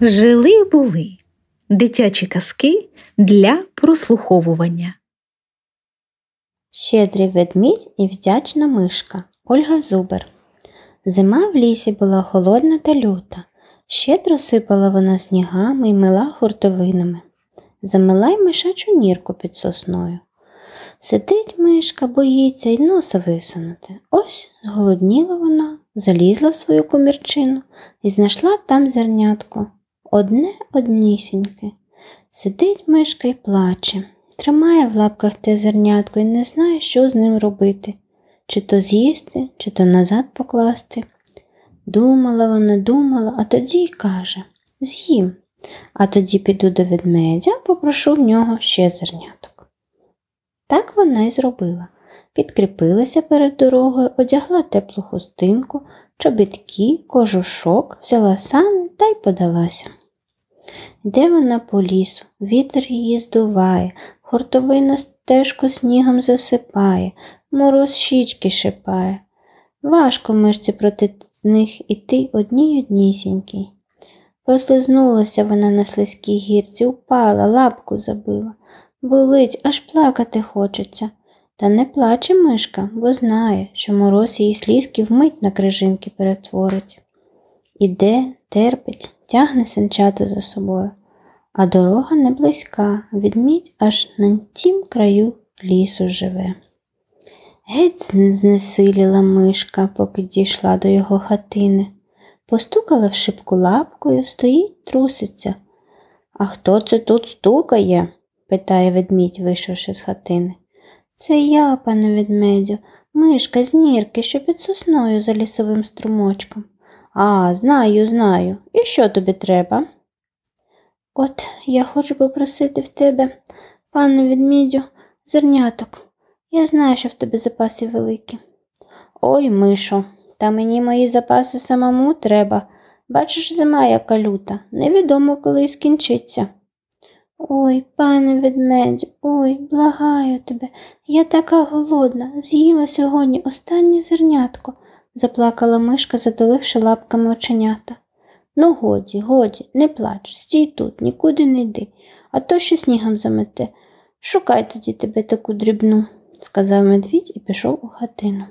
Жили були дитячі казки для прослуховування. Щедрий ведмідь і вдячна мишка Ольга Зубер. Зима в лісі була холодна та люта. Щедро сипала вона снігами й мила хуртовинами. Замила й мишачу нірку під сосною. Сидить мишка, боїться й носа висунути. Ось зголодніла вона, залізла в свою комірчину і знайшла там зернятко. Одне однісіньке. Сидить мишка й плаче, тримає в лапках те зернятко і не знає, що з ним робити, чи то з'їсти, чи то назад покласти. Думала вона, думала, а тоді й каже З'їм, а тоді піду до ведмедя, попрошу в нього ще зерняток. Так вона й зробила. Підкріпилася перед дорогою, одягла теплу хустинку, чобітки, кожушок, взяла сани та й подалася. Йде вона по лісу, вітер її здуває, хортовина стежку снігом засипає, мороз щічки шипає. Важко мишці проти них іти одній однісінькій. Послизнулася вона на слизькій гірці, упала, лапку забила. Болить, аж плакати хочеться. Та не плаче мишка, бо знає, що мороз її слізки вмить на крижинки перетворить. Іде, терпить, тягне синчата за собою, а дорога не близька, відмідь аж на тім краю лісу живе. Геть знесиліла мишка, поки дійшла до його хатини. Постукала в шибку лапкою, стоїть, труситься. А хто це тут стукає? питає ведмідь, вийшовши з хатини. Це я, пане ведмедю, мишка з нірки, що під сосною за лісовим струмочком. А, знаю, знаю. І що тобі треба? От я хочу попросити в тебе, пане ведмідю, зерняток. Я знаю, що в тебе запаси великі. Ой, мишо, та мені мої запаси самому треба. Бачиш, зима яка люта, невідомо, коли й скінчиться. Ой, пане ведмедю, ой, благаю тебе, я така голодна, з'їла сьогодні останнє зернятко, заплакала мишка, задоливши лапками оченята. Ну, годі, годі, не плач, стій тут, нікуди не йди, а то ще снігом замете. Шукай тоді тебе таку дрібну сказав медвідь і пішов у хатину.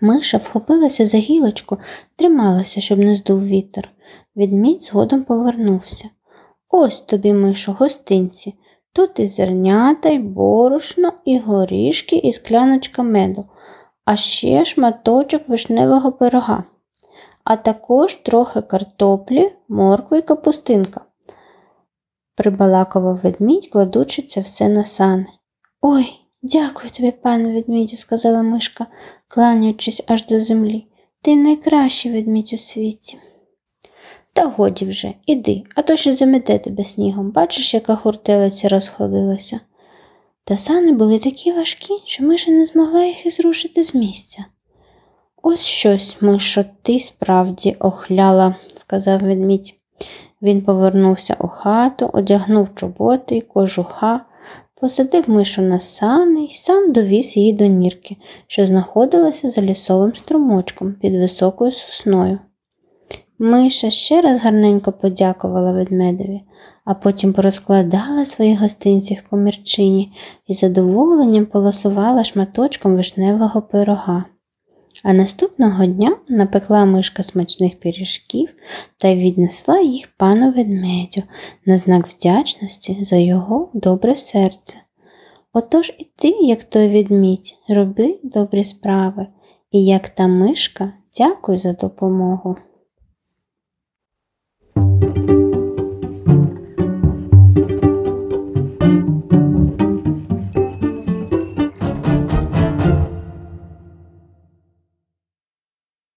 Миша вхопилася за гілочку, трималася, щоб не здув вітер. Відмідь згодом повернувся. Ось тобі, мишо, гостинці. Тут і зернята, і борошно, і горішки, і скляночка меду, а ще шматочок вишневого пирога, а також трохи картоплі, моркви й капустинка. Прибалакував ведмідь, кладучи це все на сани. Ой, Дякую тобі, пане ведмідю, сказала мишка, кланяючись аж до землі. Ти найкращий ведмідь у світі. Та годі вже, іди, а то ще замете тебе снігом. Бачиш, яка хуртелиця розходилася. Та сани були такі важкі, що миша не змогла їх і зрушити з місця. Ось щось, мишо, ти справді охляла, сказав ведмідь. Він повернувся у хату, одягнув чоботи й кожуха, посадив мишу на сани і сам довіз її до нірки, що знаходилася за лісовим струмочком під високою сосною. Миша ще раз гарненько подякувала ведмедеві, а потім порозкладала свої гостинці в комірчині і задоволенням полосувала шматочком вишневого пирога. А наступного дня напекла мишка смачних пиріжків та віднесла їх пану ведмедю на знак вдячності за його добре серце. Отож і ти, як той відмідь, роби добрі справи, і як та мишка, дякуй за допомогу.